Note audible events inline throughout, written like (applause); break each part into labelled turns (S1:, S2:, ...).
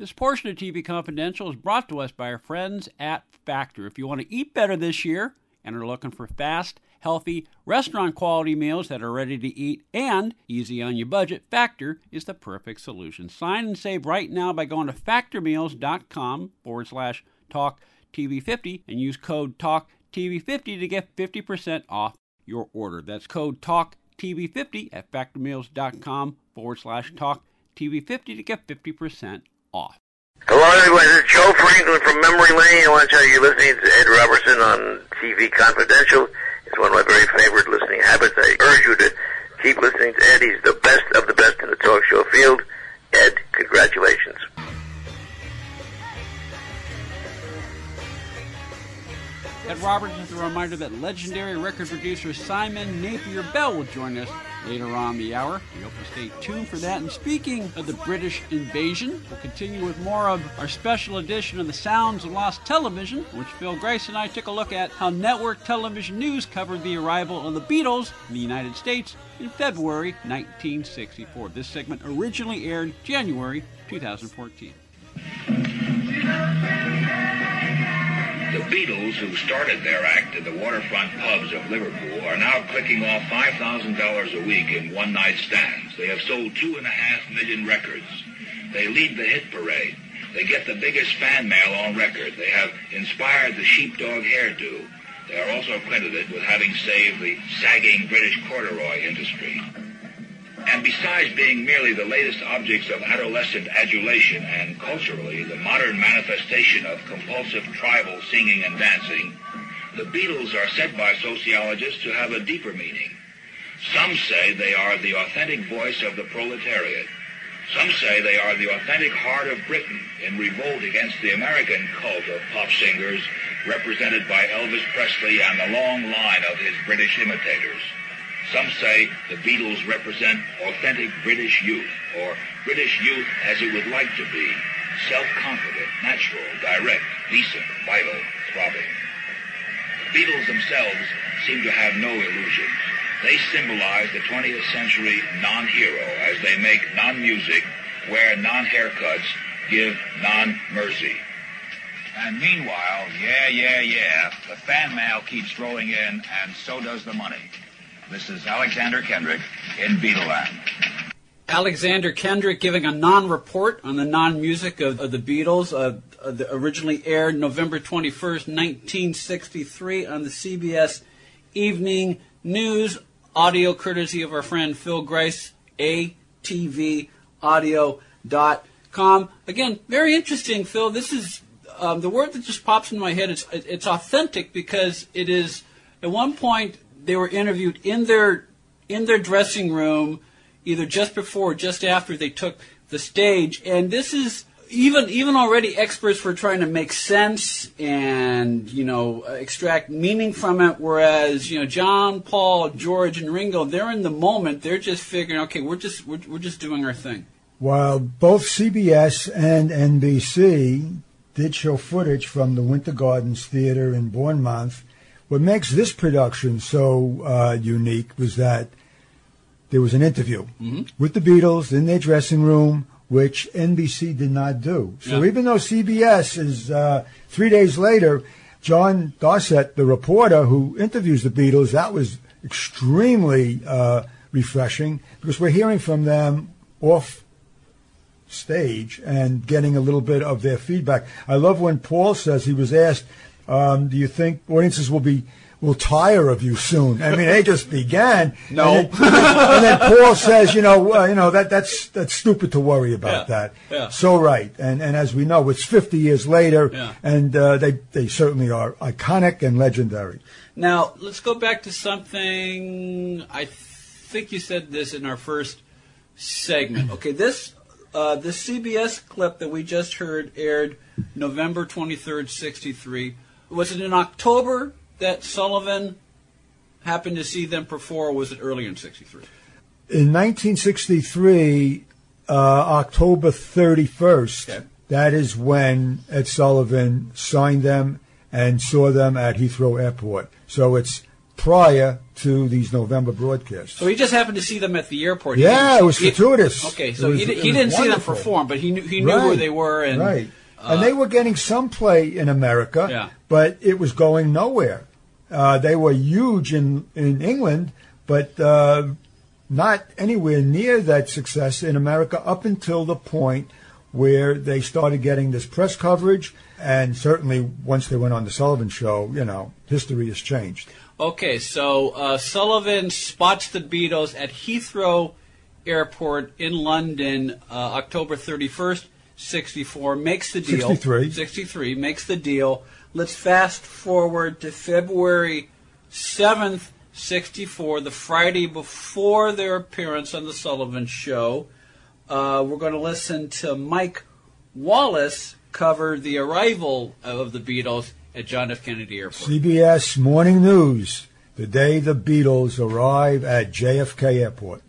S1: This portion of TV Confidential is brought to us by our friends at Factor. If you want to eat better this year and are looking for fast, healthy, restaurant quality meals that are ready to eat and easy on your budget, Factor is the perfect solution. Sign and save right now by going to factormeals.com forward slash talk TV50 and use code TALK TV50 to get 50% off your order. That's code TALK TV50 at factormeals.com forward slash talk TV50 to get 50% off.
S2: Hello, everyone. This is Joe Franklin from Memory Lane. I want to tell you, you're listening to Ed Robertson on TV Confidential. It's one of my very favorite listening habits. I urge you to keep listening to Ed. He's the best of the best in the talk show field. Ed, congratulations.
S1: Ed Robertson is a reminder that legendary record producer Simon Napier Bell will join us later on the hour. We hope you stay tuned for that. And speaking of the British invasion, we'll continue with more of our special edition of the Sounds of Lost Television, which Phil Gries and I took a look at how network television news covered the arrival of the Beatles in the United States in February 1964. This segment originally aired January 2014.
S3: The Beatles, who started their act in the waterfront pubs of Liverpool, are now clicking off $5,000 a week in one-night stands. They have sold two and a half million records. They lead the hit parade. They get the biggest fan mail on record. They have inspired the sheepdog hairdo. They are also credited with having saved the sagging British corduroy industry. And besides being merely the latest objects of adolescent adulation and culturally the modern manifestation of compulsive tribal singing and dancing, the Beatles are said by sociologists to have a deeper meaning. Some say they are the authentic voice of the proletariat. Some say they are the authentic heart of Britain in revolt against the American cult of pop singers represented by Elvis Presley and the long line of his British imitators. Some say the Beatles represent authentic British youth, or British youth as it would like to be, self-confident, natural, direct, decent, vital, throbbing. The Beatles themselves seem to have no illusions. They symbolize the 20th century non-hero as they make non-music, wear non-haircuts, give non-mercy.
S4: And meanwhile, yeah, yeah, yeah, the fan mail keeps rolling in, and so does the money. This is Alexander Kendrick in Beatleland.
S1: Alexander Kendrick giving a non-report on the non-music of, of the Beatles. Uh, uh, the originally aired November 21st, 1963 on the CBS Evening News. Audio courtesy of our friend Phil Gries, atvaudio.com. Again, very interesting, Phil. This is um, the word that just pops in my head. It's, it's authentic because it is, at one point, they were interviewed in their in their dressing room, either just before or just after they took the stage. And this is even even already experts were trying to make sense and you know extract meaning from it. Whereas you know John, Paul, George, and Ringo, they're in the moment. They're just figuring, okay, we're just we're, we're just doing our thing.
S5: While both CBS and NBC did show footage from the Winter Gardens Theater in Bournemouth what makes this production so uh, unique was that there was an interview
S1: mm-hmm.
S5: with the Beatles in their dressing room, which NBC did not do. So
S1: Yeah.
S5: even though CBS is uh, three days later, John Dossett, the reporter who interviews the Beatles, that was extremely uh, refreshing because we're hearing from them off stage and getting a little bit of their feedback. I love when Paul says he was asked, um, "Do you think audiences will be will tire of you soon?" I mean, they just began. (laughs)
S1: No.
S5: And then, and then Paul says, "You know, uh, you know that that's that's stupid to worry about
S1: Yeah,
S5: that."
S1: yeah.
S5: So right, and and as we know, it's 50 years later,
S1: Yeah.
S5: and uh, they they certainly are iconic and legendary.
S1: Now, let's go back to something. I think you said this in our first segment. (clears throat) Okay, this uh, the CBS clip that we just heard aired November 23rd, 63. Was it in October that Sullivan happened to see them perform, or was it earlier in 63?
S5: In 1963, uh, October 31st,
S1: Okay.
S5: that is when Ed Sullivan signed them and saw them at Heathrow Airport. So it's prior to these November broadcasts.
S1: So he just happened to see them at the airport. He
S5: Yeah, it was
S1: he-
S5: fortuitous.
S1: Okay, so
S5: was-
S1: he, he didn't see them perform, but he knew, he knew where they were. And,
S5: right.
S1: uh,
S5: and they were getting some play in America,
S1: Yeah.
S5: But it was going nowhere. Uh, they were huge in, in England, but uh, not anywhere near that success in America up until the point where they started getting this press coverage. And certainly once they went on the Sullivan Show, you know, history has changed.
S1: Okay, so uh, Sullivan spots the Beatles at Heathrow Airport in London, uh, October 31st, 64, makes the deal.
S5: 63.
S1: 63, makes the deal. Let's fast forward to February 7th, 64, the Friday before their appearance on The Sullivan Show. Uh, we're going to listen to Mike Wallace cover the arrival of the Beatles at John F. Kennedy Airport.
S5: CBS Morning News, the day the Beatles arrive at JFK Airport.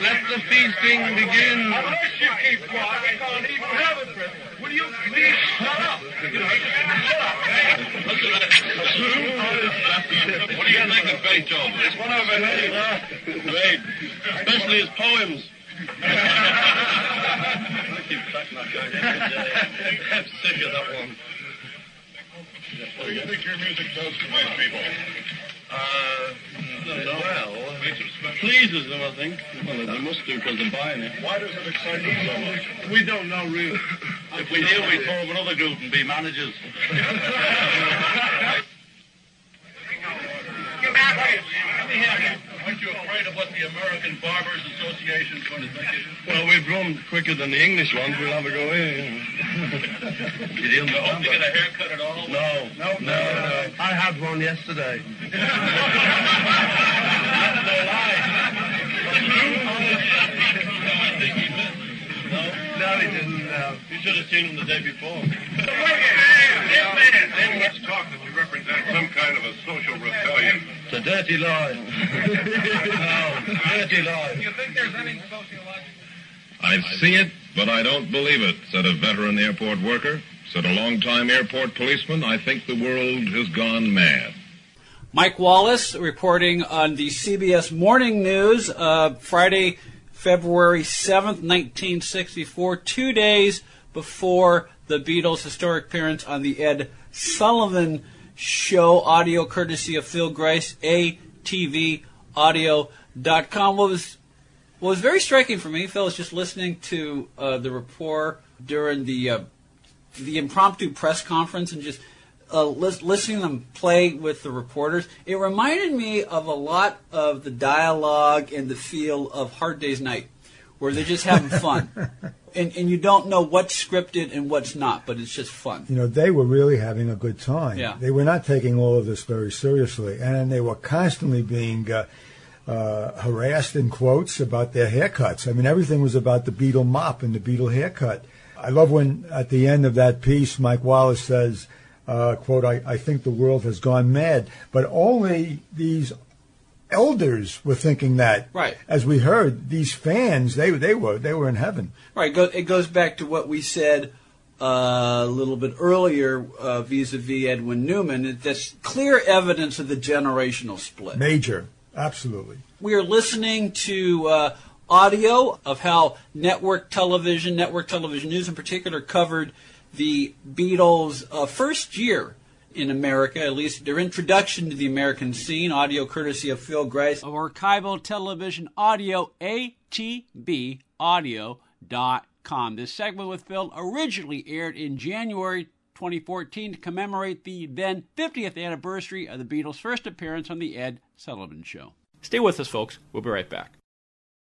S6: Let the feasting begin. Will you please shut up? What do you think of Beethoven? It's one of my Great. Especially his poems. I keep cracking that guy. I'm sick of that one. What do you think your music does to most people? Uh, well, it pleases them, I think. Well, they must do because they're buying it. Why does it excite them so much? We don't know, really. if we knew, we'd form another group and be managers. (laughs) Aren't you afraid of what the American Barbers Association is going to think? Well, we've grown quicker than the English ones. We'll have a go here. Did you hope to get a haircut at all? No. No, no, no. I had one yesterday. No, (laughs) no, he didn't. No. You should have seen him the day before. They must talk that we represent some kind of a social rebellion. It's a dirty lie. (laughs) no, dirty lie. Do you think there's any sociological...
S7: I see it, but I don't believe it, said a veteran airport worker. Said a longtime airport policeman, I think the world has gone mad.
S1: Mike Wallace reporting on the CBS Morning News, uh, Friday, February 7th, 1964, two days before the Beatles' historic appearance on the Ed Sullivan Show, audio courtesy of Phil Gries, ATVaudio.com. What was, what was very striking for me, Phil, is just listening to uh, the report during the, uh, the impromptu press conference and just uh, lis- listening to them play with the reporters, it reminded me of a lot of the dialogue and the feel of Hard Day's Night, where they're just having fun. (laughs) and, and you don't know what's scripted and what's not, but it's just fun.
S5: You know, they were really having a good time.
S1: Yeah.
S5: They were not taking all of this very seriously, and they were constantly being uh, uh, harassed in quotes about their haircuts. I mean, everything was about the Beatle mop and the Beatle haircut. I love when at the end of that piece, Mike Wallace says, uh, "quote I, I think the world has gone mad," but only these elders were thinking that.
S1: Right.
S5: As we heard, these fans, they they were they were in heaven.
S1: Right. It goes back to what we said uh, a little bit earlier uh, vis-a-vis Edwin Newman. That's clear evidence of the generational split.
S5: Major, absolutely.
S1: We are listening to uh, audio of how network television, network television news in particular, covered the Beatles' uh, first year in America, at least their introduction to the American scene. Audio courtesy of Phil Gries of Archival Television Audio, atvaudio.com. This segment with Phil originally aired in January 2014 to commemorate the then 50th anniversary of the Beatles' first appearance on The Ed Sullivan Show. Stay with us, folks. We'll be right back.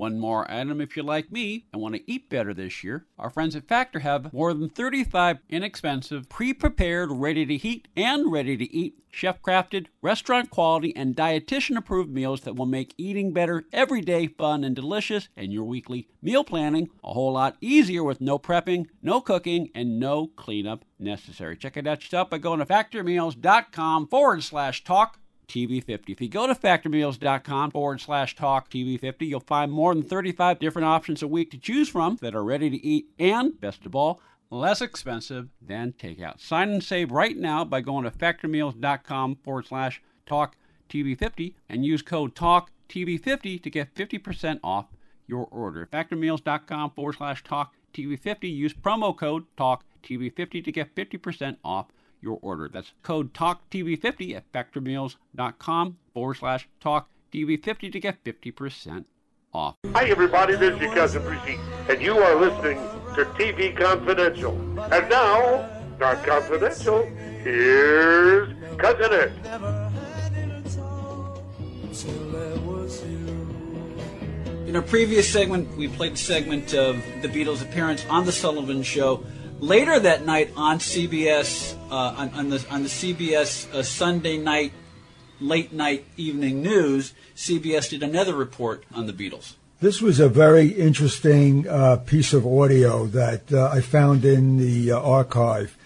S1: One more item if you're like me and want to eat better this year. Our friends at Factor have more than 35 inexpensive, pre prepared, ready to heat, and ready to eat, chef crafted, restaurant quality, and dietitian approved meals that will make eating better every day fun and delicious, and your weekly meal planning a whole lot easier with no prepping, no cooking, and no cleanup necessary. Check it out yourself by going to factormeals.com forward slash talk TV50. If you go to factormeals.com forward slash talk TV50, you'll find more than 35 different options a week to choose from that are ready to eat and, best of all, less expensive than takeout. Sign and save right now by going to factormeals.com forward slash talk TV50 and use code talk TV50 to get 50% off your order. Factormeals.com forward slash talk TV50. Use promo code talk TV50 to get 50% off your order. That's code TALKTV50 at factormeals.com forward slash TALKTV50 to get 50% off.
S8: Hi, everybody. This is your cousin Brucey, and you are listening to TV Confidential. And now, not confidential, here's Cousin Ed.
S1: In a previous segment, we played the segment of the Beatles' appearance on The Sullivan Show. Later that night on CBS, uh, on, on, the, on the CBS uh, Sunday night, late night evening news, CBS did another report on the Beatles.
S5: This was a very interesting uh, piece of audio that uh, I found in the uh, archive.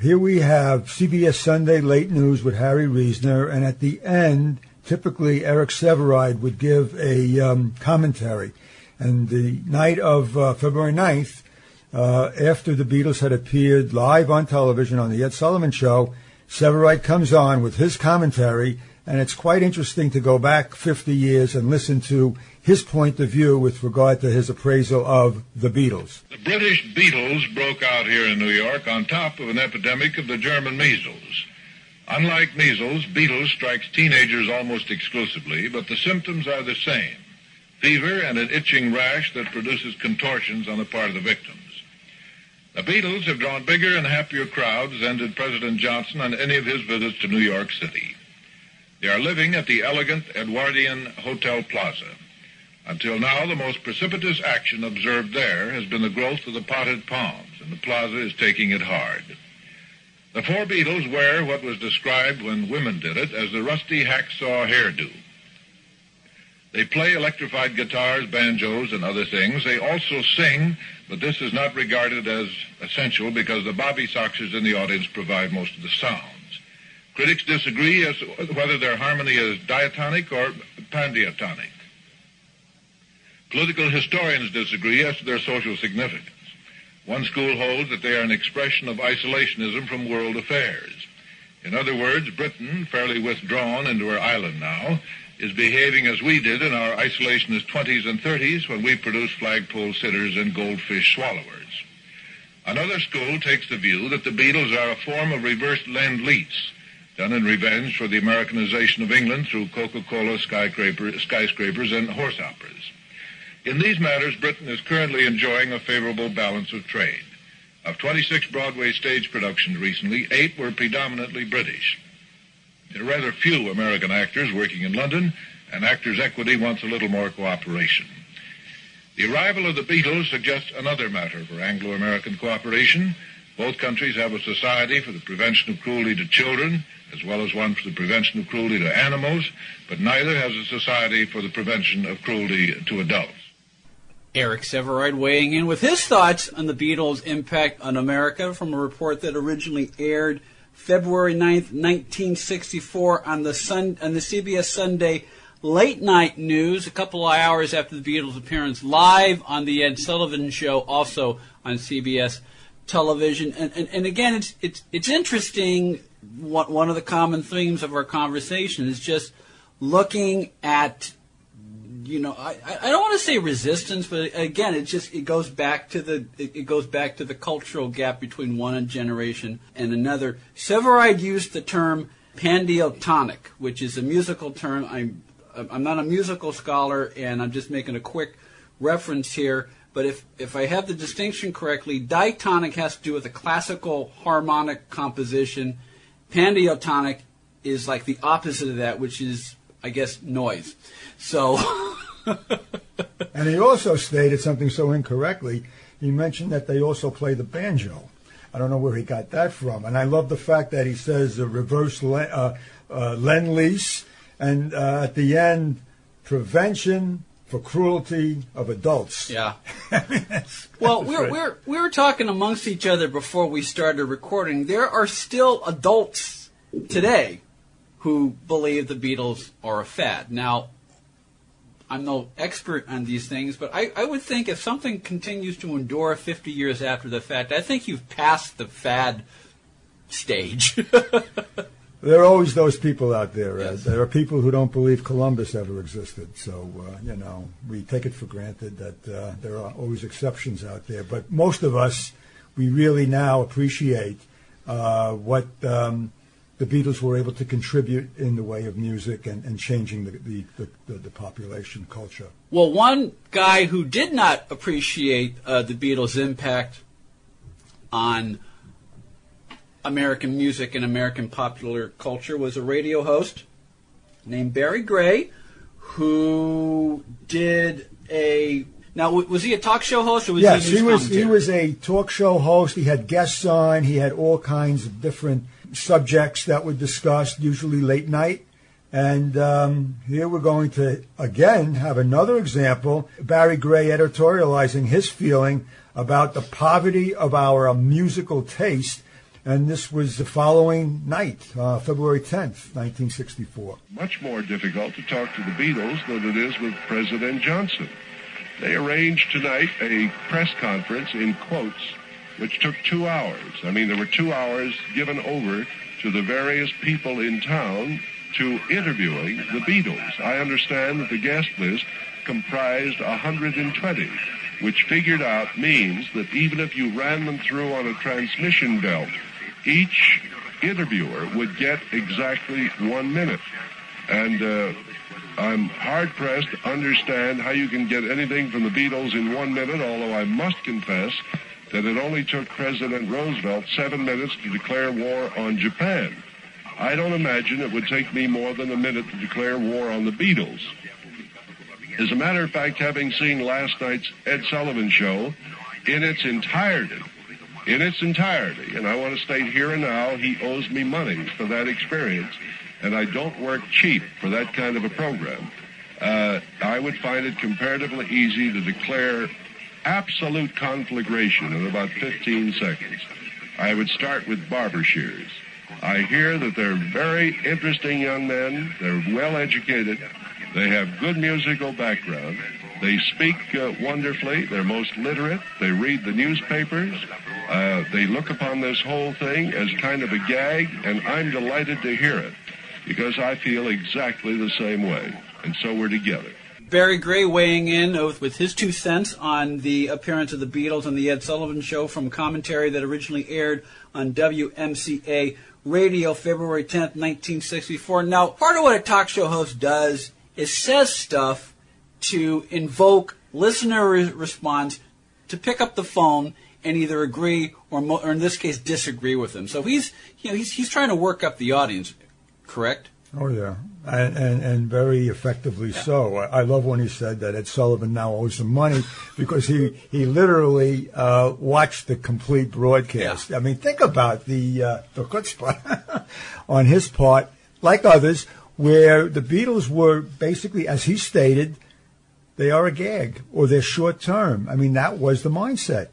S5: Here we have CBS Sunday Late News with Harry Reasoner, and at the end, typically Eric Sevareid would give a um, commentary. And the night of February 9th, uh, after the Beatles had appeared live on television on the Ed Sullivan Show, Sevareid comes on with his commentary, and it's quite interesting to go back 50 years and listen to his point of view with regard to his appraisal of the Beatles.
S7: The British Beatles broke out here in New York on top of an epidemic of the German measles. Unlike measles, beetles strikes teenagers almost exclusively, but the symptoms are the same. Fever and an itching rash that produces contortions on the part of the victims. The Beatles have drawn bigger and happier crowds than did President Johnson on any of his visits to New York City. They are living at the elegant Edwardian Hotel Plaza. Until now, the most precipitous action observed there has been the growth of the potted palms, and the plaza is taking it hard. The four Beatles wear what was described when women did it as the rusty hacksaw hairdo. They play electrified guitars, banjos, and other things. They also sing, but this is not regarded as essential because the bobby soxers in the audience provide most of the sounds. Critics disagree as to whether their harmony is diatonic or pandiatonic. Political historians disagree as to their social significance. One school holds that they are an expression of isolationism from world affairs. In other words, Britain, fairly withdrawn into her island now, is behaving as we did in our isolationist 20s and 30s when we produced flagpole sitters and goldfish swallowers. Another school takes the view that the Beatles are a form of reverse lend-lease, done in revenge for the Americanization of England through Coca-Cola skyscraper, skyscrapers and horse operas. In these matters, Britain is currently enjoying a favorable balance of trade. Of 26 Broadway stage productions recently, eight were predominantly British. There are rather few American actors working in London, and Actors Equity wants a little more cooperation. The arrival of the Beatles suggests another matter for Anglo-American cooperation. Both countries have a society for the prevention of cruelty to children, as well as one for the prevention of cruelty to animals, but neither has a society for the prevention of cruelty to adults.
S1: Eric Sevareid weighing in with his thoughts on the Beatles' impact on America from a report that originally aired February 9th, 1964 on the sun on the CBS Sunday late night news, a couple of hours after the Beatles' appearance live on the Ed Sullivan Show, also on CBS television. And, and, and again, it's, it's, it's interesting. What, one of the common themes of our conversation is just looking at you know, I, I don't want to say resistance, but again, it just it goes back to the it, goes back to the cultural gap between one generation and another. Sevareid used the term pandiatonic, which is a musical term. I'm I'm not a musical scholar, and I'm just making a quick reference here. But if if I have the distinction correctly, diatonic has to do with a classical harmonic composition. Pandiatonic is like the opposite of that, which is I guess, noise. So. (laughs) (laughs)
S5: and he also stated something so incorrectly. He mentioned that they also play the banjo. I don't know where he got that from. And I love the fact that he says a reverse le- uh, uh, lend lease, and uh, at the end, prevention for cruelty of adults.
S1: Yeah. (laughs) well, we're, we're, we were talking amongst each other before we started recording. There are still adults today who believe the Beatles are a fad. Now, I'm no expert on these things, but I, I would think if something continues to endure 50 years after the fact, I think you've passed the fad stage. (laughs)
S5: there are always those people out there. Yes. There are people who don't believe Columbus ever existed. So, uh, you know, we take it for granted that uh, there are always exceptions out there. But most of us, we really now appreciate uh, what um, the Beatles were able to contribute in the way of music and, and changing the, the, the, the, population culture.
S1: Well, one guy who did not appreciate uh, the Beatles' impact on American music and American popular culture was a radio host named Barry Gray, who did a. Now, was he a talk show host or was
S5: yes,
S1: he?
S5: Yes, he was. He was a talk show host. He had guests on. He had all kinds of different subjects that were discussed, usually late night. And um, here we're going to again have another example. Barry Gray editorializing his feeling about the poverty of our musical taste and this was the following night, uh, February 10th, 1964.
S9: Much more difficult to talk to the Beatles than it is with President Johnson. They arranged tonight a press conference in quotes, which took two hours. I mean, there were two hours given over to the various people in town to interviewing the Beatles. I understand that the guest list comprised 120, which figured out means that even if you ran them through on a transmission belt each interviewer would get exactly one minute. And uh, I'm hard pressed to understand how you can get anything from the Beatles in one minute, although I must confess that it only took President Roosevelt seven minutes to declare war on Japan. I don't imagine it would take me more than a minute to declare war on the Beatles. As a matter of fact, having seen last night's Ed Sullivan show in its entirety, in its entirety. And I want to state here and now, he owes me money for that experience. And I don't work cheap for that kind of a program. Uh, I would find it comparatively easy to declare absolute conflagration in about 15 seconds. I would start with barber shears. I hear that they're very interesting young men. They're well educated. They have good musical background. They speak uh, wonderfully. They're most literate. They read the newspapers. Uh, they look upon this whole thing as kind of a gag, and I'm delighted to hear it because I feel exactly the same way. And so we're together.
S1: Barry Gray weighing in with his two cents on the appearance of the Beatles on the Ed Sullivan Show from commentary that originally aired on WMCA Radio February 10th, 1964. Now, part of what a talk show host does is says stuff to invoke listener response to pick up the phone and either agree or, mo- or in this case disagree with him. So he's you know he's he's trying to work up the audience, correct?
S5: Oh yeah, and and, and very effectively so. I, I, love when he said that Ed Sullivan now owes him money because he he literally uh, watched the complete broadcast. Yeah. I mean, think about the uh, the chutzpah (laughs) on his part, like others, where the Beatles were basically, as he stated, they are a gag or they're short term. I mean, that was the mindset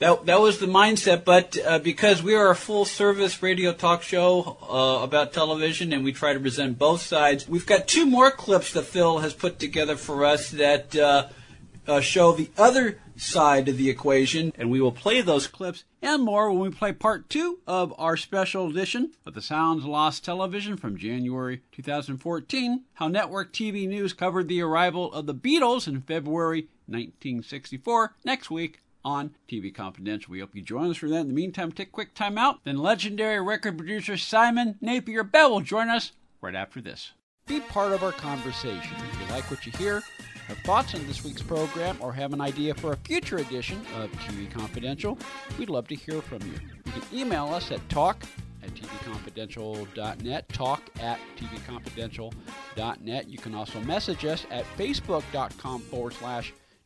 S1: that that was the mindset. But uh, because we are a full service radio talk show uh, about television, and we try to present both sides, we've got two more clips that Phil has put together for us that uh, uh show the other side of the equation, and we will play those clips and more when we play part two of our special edition of the Sounds Lost television from January 2014. How network TV news covered the arrival of the Beatles in February 1964. Next week on TV Confidential. We hope you join us for that. In the meantime, take a quick time out. Then legendary record producer Simon Napier Bell will join us right after this. Be part of our conversation. If you like what you hear, have thoughts on this week's program, or have an idea for a future edition of TV Confidential, we'd love to hear from you. You can email us at talk at tvconfidential.net, talk at tvconfidential.net. You can also message us at facebook.com forward slash